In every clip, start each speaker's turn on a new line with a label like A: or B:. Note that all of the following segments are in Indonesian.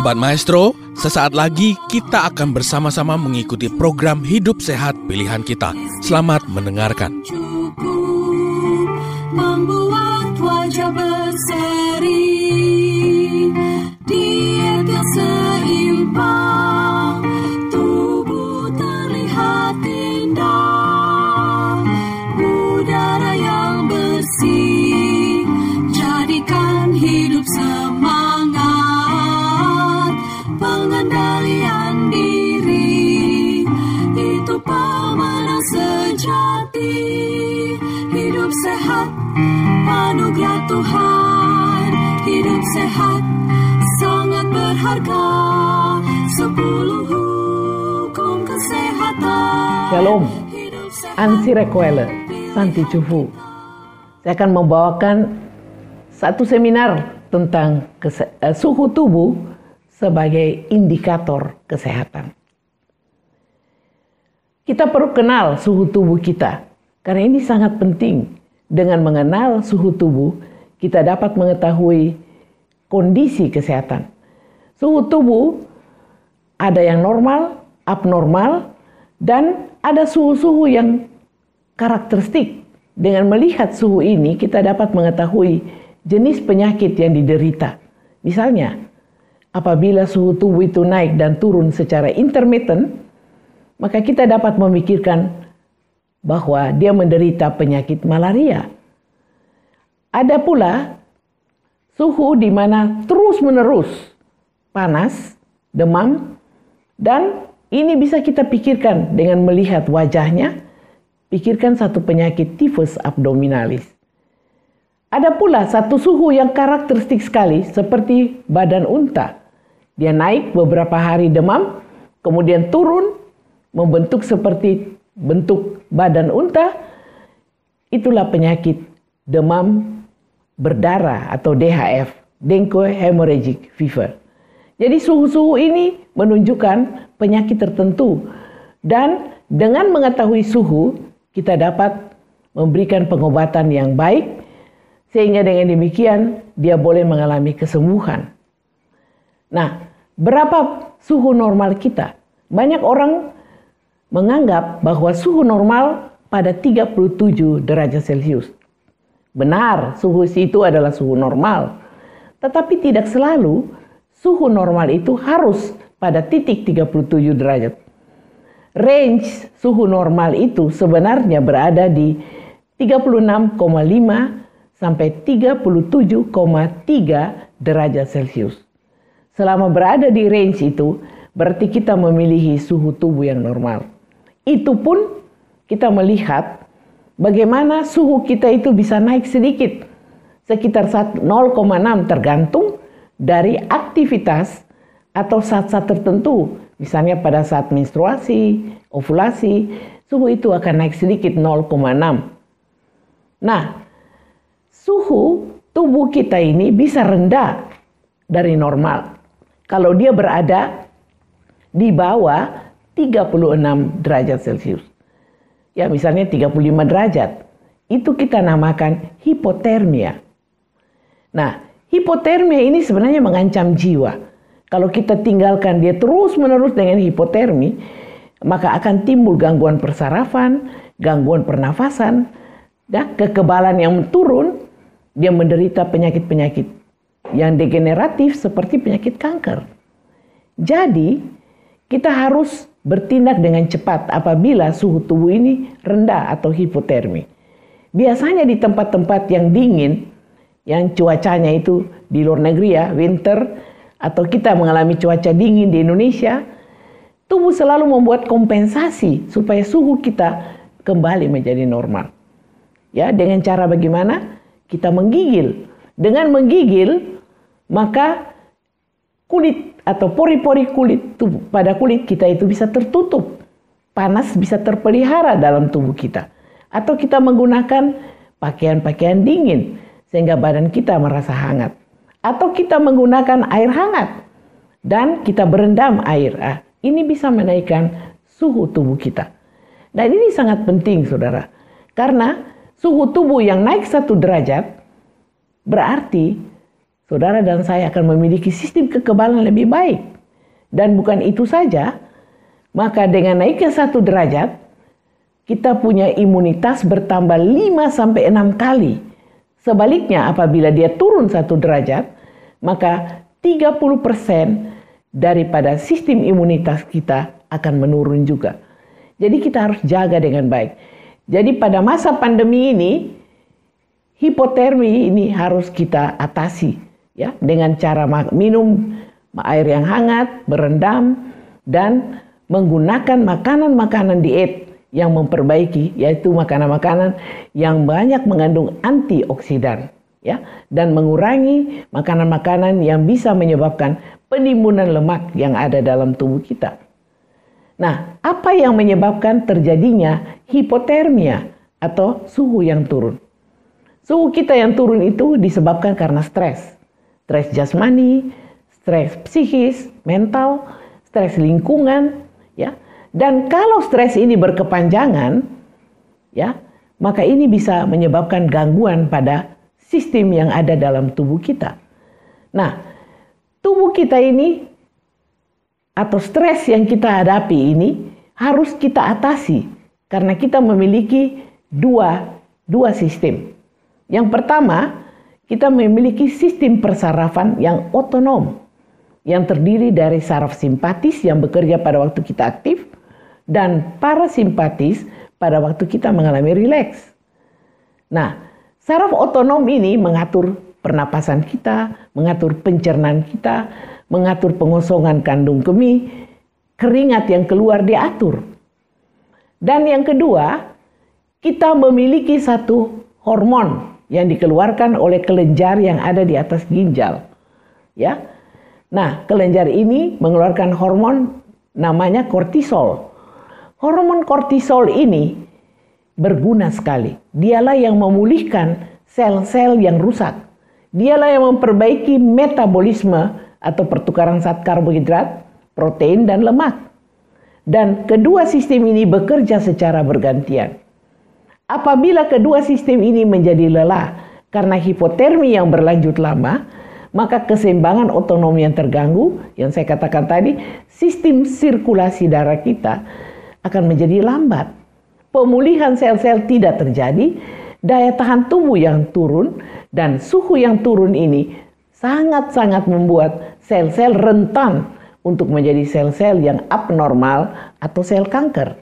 A: Sobat Maestro, sesaat lagi kita akan bersama-sama mengikuti program Hidup Sehat Pilihan Kita. Selamat mendengarkan.
B: Berharga sepuluh hukum kesehatan
C: Shalom, Ansi Rekwele, Santi Cufu. Saya akan membawakan satu seminar tentang eh, suhu tubuh sebagai indikator kesehatan. Kita perlu kenal suhu tubuh kita, karena ini sangat penting. Dengan mengenal suhu tubuh, kita dapat mengetahui kondisi kesehatan. Suhu tubuh ada yang normal, abnormal, dan ada suhu-suhu yang karakteristik. Dengan melihat suhu ini, kita dapat mengetahui jenis penyakit yang diderita. Misalnya, apabila suhu tubuh itu naik dan turun secara intermittent, maka kita dapat memikirkan bahwa dia menderita penyakit malaria. Ada pula suhu di mana terus-menerus panas, demam, dan ini bisa kita pikirkan dengan melihat wajahnya, pikirkan satu penyakit tifus abdominalis. Ada pula satu suhu yang karakteristik sekali seperti badan unta. Dia naik beberapa hari demam, kemudian turun membentuk seperti bentuk badan unta. Itulah penyakit demam berdarah atau DHF, Dengue Hemorrhagic Fever. Jadi suhu-suhu ini menunjukkan penyakit tertentu dan dengan mengetahui suhu kita dapat memberikan pengobatan yang baik sehingga dengan demikian dia boleh mengalami kesembuhan. Nah, berapa suhu normal kita? Banyak orang menganggap bahwa suhu normal pada 37 derajat Celcius. Benar, suhu itu adalah suhu normal. Tetapi tidak selalu suhu normal itu harus pada titik 37 derajat. Range suhu normal itu sebenarnya berada di 36,5 sampai 37,3 derajat Celcius. Selama berada di range itu, berarti kita memilih suhu tubuh yang normal. Itu pun kita melihat bagaimana suhu kita itu bisa naik sedikit, sekitar 0,6 tergantung dari aktivitas atau saat-saat tertentu. Misalnya pada saat menstruasi, ovulasi, suhu itu akan naik sedikit 0,6. Nah, suhu tubuh kita ini bisa rendah dari normal. Kalau dia berada di bawah 36 derajat Celcius. Ya, misalnya 35 derajat. Itu kita namakan hipotermia. Nah, hipotermia ini sebenarnya mengancam jiwa. Kalau kita tinggalkan dia terus-menerus dengan hipotermi, maka akan timbul gangguan persarafan, gangguan pernafasan, dan kekebalan yang turun, dia menderita penyakit-penyakit yang degeneratif seperti penyakit kanker. Jadi, kita harus bertindak dengan cepat apabila suhu tubuh ini rendah atau hipotermi. Biasanya di tempat-tempat yang dingin, yang cuacanya itu di luar negeri ya, winter, atau kita mengalami cuaca dingin di Indonesia, tubuh selalu membuat kompensasi supaya suhu kita kembali menjadi normal. Ya, dengan cara bagaimana? Kita menggigil. Dengan menggigil, maka kulit atau pori-pori kulit tubuh, pada kulit kita itu bisa tertutup. Panas bisa terpelihara dalam tubuh kita. Atau kita menggunakan pakaian-pakaian dingin sehingga badan kita merasa hangat. Atau kita menggunakan air hangat dan kita berendam air. Ah, ini bisa menaikkan suhu tubuh kita. Dan ini sangat penting saudara. Karena suhu tubuh yang naik satu derajat berarti saudara dan saya akan memiliki sistem kekebalan lebih baik. Dan bukan itu saja, maka dengan naiknya satu derajat, kita punya imunitas bertambah 5 sampai 6 kali. Sebaliknya apabila dia turun satu derajat, maka 30% daripada sistem imunitas kita akan menurun juga. Jadi kita harus jaga dengan baik. Jadi pada masa pandemi ini, hipotermi ini harus kita atasi ya dengan cara minum air yang hangat, berendam dan menggunakan makanan-makanan diet yang memperbaiki yaitu makanan-makanan yang banyak mengandung antioksidan ya dan mengurangi makanan-makanan yang bisa menyebabkan penimbunan lemak yang ada dalam tubuh kita. Nah, apa yang menyebabkan terjadinya hipotermia atau suhu yang turun? Suhu kita yang turun itu disebabkan karena stres. Stres jasmani, stres psikis, mental, stres lingkungan, ya. Dan kalau stres ini berkepanjangan, ya, maka ini bisa menyebabkan gangguan pada sistem yang ada dalam tubuh kita. Nah, tubuh kita ini atau stres yang kita hadapi ini harus kita atasi karena kita memiliki dua dua sistem. Yang pertama, kita memiliki sistem persarafan yang otonom yang terdiri dari saraf simpatis yang bekerja pada waktu kita aktif dan parasimpatis pada waktu kita mengalami rileks. Nah, saraf otonom ini mengatur pernapasan kita, mengatur pencernaan kita, mengatur pengosongan kandung kemih, keringat yang keluar diatur. Dan yang kedua, kita memiliki satu hormon yang dikeluarkan oleh kelenjar yang ada di atas ginjal. Ya, Nah, kelenjar ini mengeluarkan hormon namanya kortisol. Hormon kortisol ini berguna sekali. Dialah yang memulihkan sel-sel yang rusak. Dialah yang memperbaiki metabolisme atau pertukaran zat karbohidrat, protein, dan lemak. Dan kedua sistem ini bekerja secara bergantian. Apabila kedua sistem ini menjadi lelah karena hipotermi yang berlanjut lama, maka keseimbangan otonomi yang terganggu, yang saya katakan tadi, sistem sirkulasi darah kita akan menjadi lambat. Pemulihan sel-sel tidak terjadi, daya tahan tubuh yang turun, dan suhu yang turun ini sangat-sangat membuat sel-sel rentan untuk menjadi sel-sel yang abnormal atau sel kanker.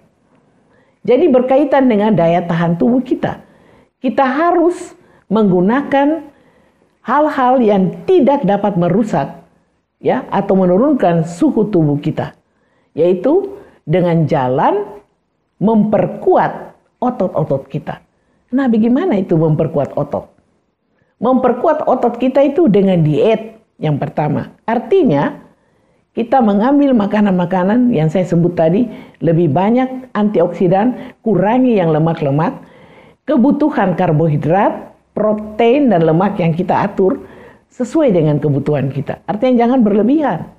C: Jadi berkaitan dengan daya tahan tubuh kita. Kita harus menggunakan hal-hal yang tidak dapat merusak ya atau menurunkan suhu tubuh kita yaitu dengan jalan memperkuat otot-otot kita. Nah, bagaimana itu memperkuat otot? Memperkuat otot kita itu dengan diet yang pertama. Artinya, kita mengambil makanan-makanan yang saya sebut tadi lebih banyak antioksidan, kurangi yang lemak-lemak, kebutuhan karbohidrat, protein dan lemak yang kita atur sesuai dengan kebutuhan kita. Artinya jangan berlebihan.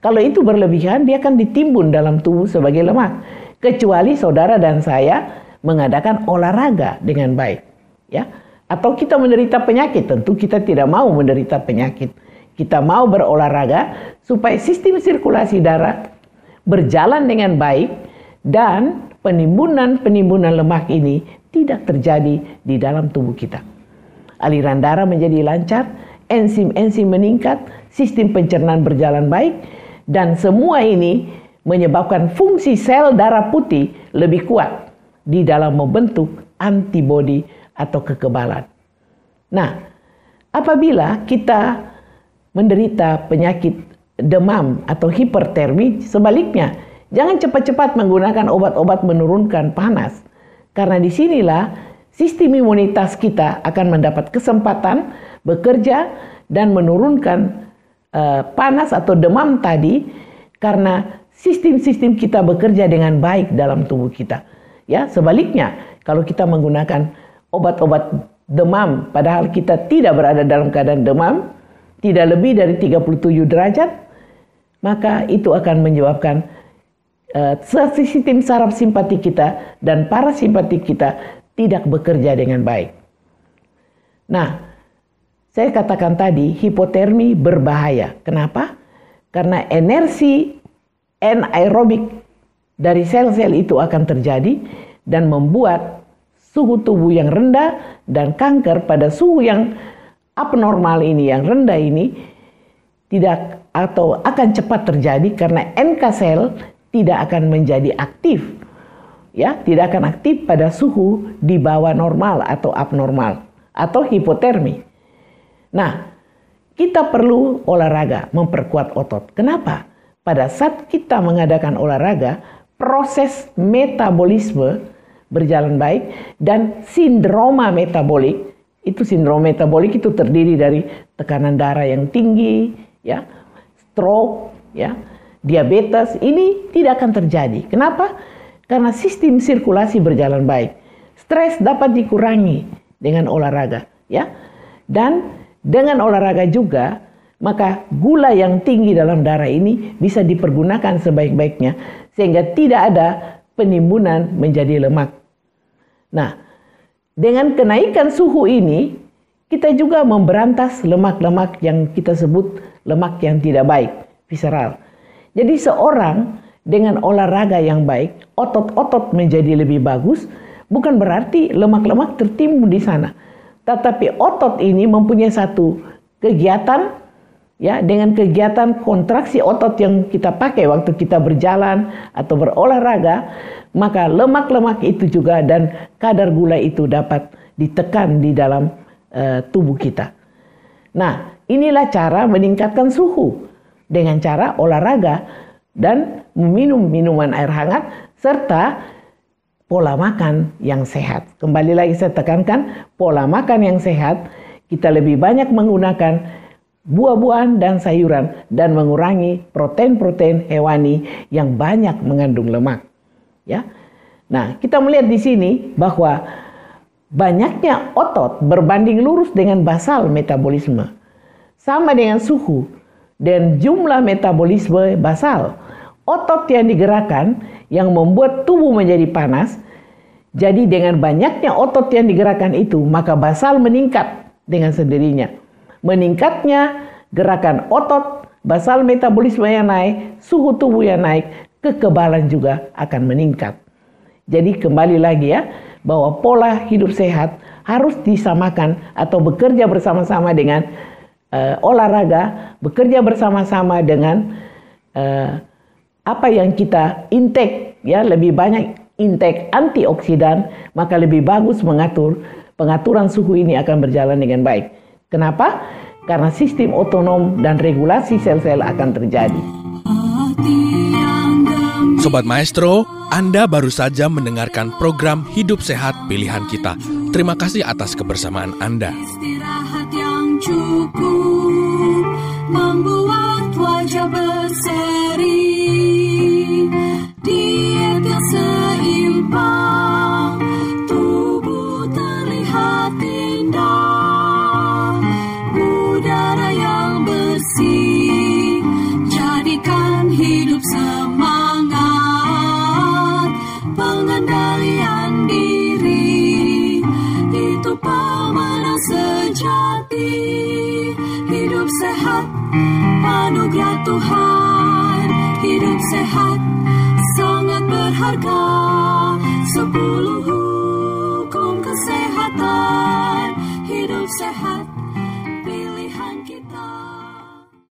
C: Kalau itu berlebihan, dia akan ditimbun dalam tubuh sebagai lemak. Kecuali saudara dan saya mengadakan olahraga dengan baik. ya Atau kita menderita penyakit, tentu kita tidak mau menderita penyakit. Kita mau berolahraga supaya sistem sirkulasi darah berjalan dengan baik dan penimbunan-penimbunan lemak ini tidak terjadi di dalam tubuh kita aliran darah menjadi lancar, enzim-enzim meningkat, sistem pencernaan berjalan baik, dan semua ini menyebabkan fungsi sel darah putih lebih kuat di dalam membentuk antibodi atau kekebalan. Nah, apabila kita menderita penyakit demam atau hipertermi, sebaliknya jangan cepat-cepat menggunakan obat-obat menurunkan panas. Karena di sinilah sistem imunitas kita akan mendapat kesempatan bekerja dan menurunkan uh, panas atau demam tadi karena sistem-sistem kita bekerja dengan baik dalam tubuh kita. Ya, sebaliknya kalau kita menggunakan obat-obat demam padahal kita tidak berada dalam keadaan demam, tidak lebih dari 37 derajat, maka itu akan menyebabkan uh, sistem saraf simpati kita dan parasimpatik kita tidak bekerja dengan baik. Nah, saya katakan tadi hipotermi berbahaya. Kenapa? Karena energi anaerobik dari sel-sel itu akan terjadi dan membuat suhu tubuh yang rendah dan kanker pada suhu yang abnormal ini, yang rendah ini tidak atau akan cepat terjadi karena NK sel tidak akan menjadi aktif. Ya, tidak akan aktif pada suhu di bawah normal atau abnormal atau hipotermi. Nah, kita perlu olahraga memperkuat otot. Kenapa? Pada saat kita mengadakan olahraga, proses metabolisme berjalan baik dan sindroma metabolik itu sindrom metabolik itu terdiri dari tekanan darah yang tinggi, ya, stroke, ya, diabetes ini tidak akan terjadi. Kenapa? Karena sistem sirkulasi berjalan baik. Stres dapat dikurangi dengan olahraga, ya. Dan dengan olahraga juga, maka gula yang tinggi dalam darah ini bisa dipergunakan sebaik-baiknya sehingga tidak ada penimbunan menjadi lemak. Nah, dengan kenaikan suhu ini, kita juga memberantas lemak-lemak yang kita sebut lemak yang tidak baik, visceral. Jadi seorang dengan olahraga yang baik, otot-otot menjadi lebih bagus, bukan berarti lemak-lemak tertimbun di sana tetapi otot ini mempunyai satu kegiatan ya dengan kegiatan kontraksi otot yang kita pakai waktu kita berjalan atau berolahraga, maka lemak-lemak itu juga dan kadar gula itu dapat ditekan di dalam uh, tubuh kita. Nah, inilah cara meningkatkan suhu dengan cara olahraga dan meminum minuman air hangat serta pola makan yang sehat. Kembali lagi saya tekankan, pola makan yang sehat, kita lebih banyak menggunakan buah-buahan dan sayuran dan mengurangi protein-protein hewani yang banyak mengandung lemak. Ya. Nah, kita melihat di sini bahwa banyaknya otot berbanding lurus dengan basal metabolisme. Sama dengan suhu dan jumlah metabolisme basal. Otot yang digerakkan yang membuat tubuh menjadi panas. Jadi dengan banyaknya otot yang digerakkan itu, maka basal meningkat dengan sendirinya. Meningkatnya gerakan otot, basal metabolisme yang naik, suhu tubuh yang naik, kekebalan juga akan meningkat. Jadi kembali lagi ya, bahwa pola hidup sehat harus disamakan atau bekerja bersama-sama dengan uh, olahraga, bekerja bersama-sama dengan uh, apa yang kita intake ya lebih banyak intake antioksidan maka lebih bagus mengatur pengaturan suhu ini akan berjalan dengan baik. Kenapa? Karena sistem otonom dan regulasi sel-sel akan terjadi.
A: Sobat Maestro, Anda baru saja mendengarkan program Hidup Sehat Pilihan Kita. Terima kasih atas kebersamaan Anda.
B: Anugerah Tuhan. Hidup sehat, sangat berharga.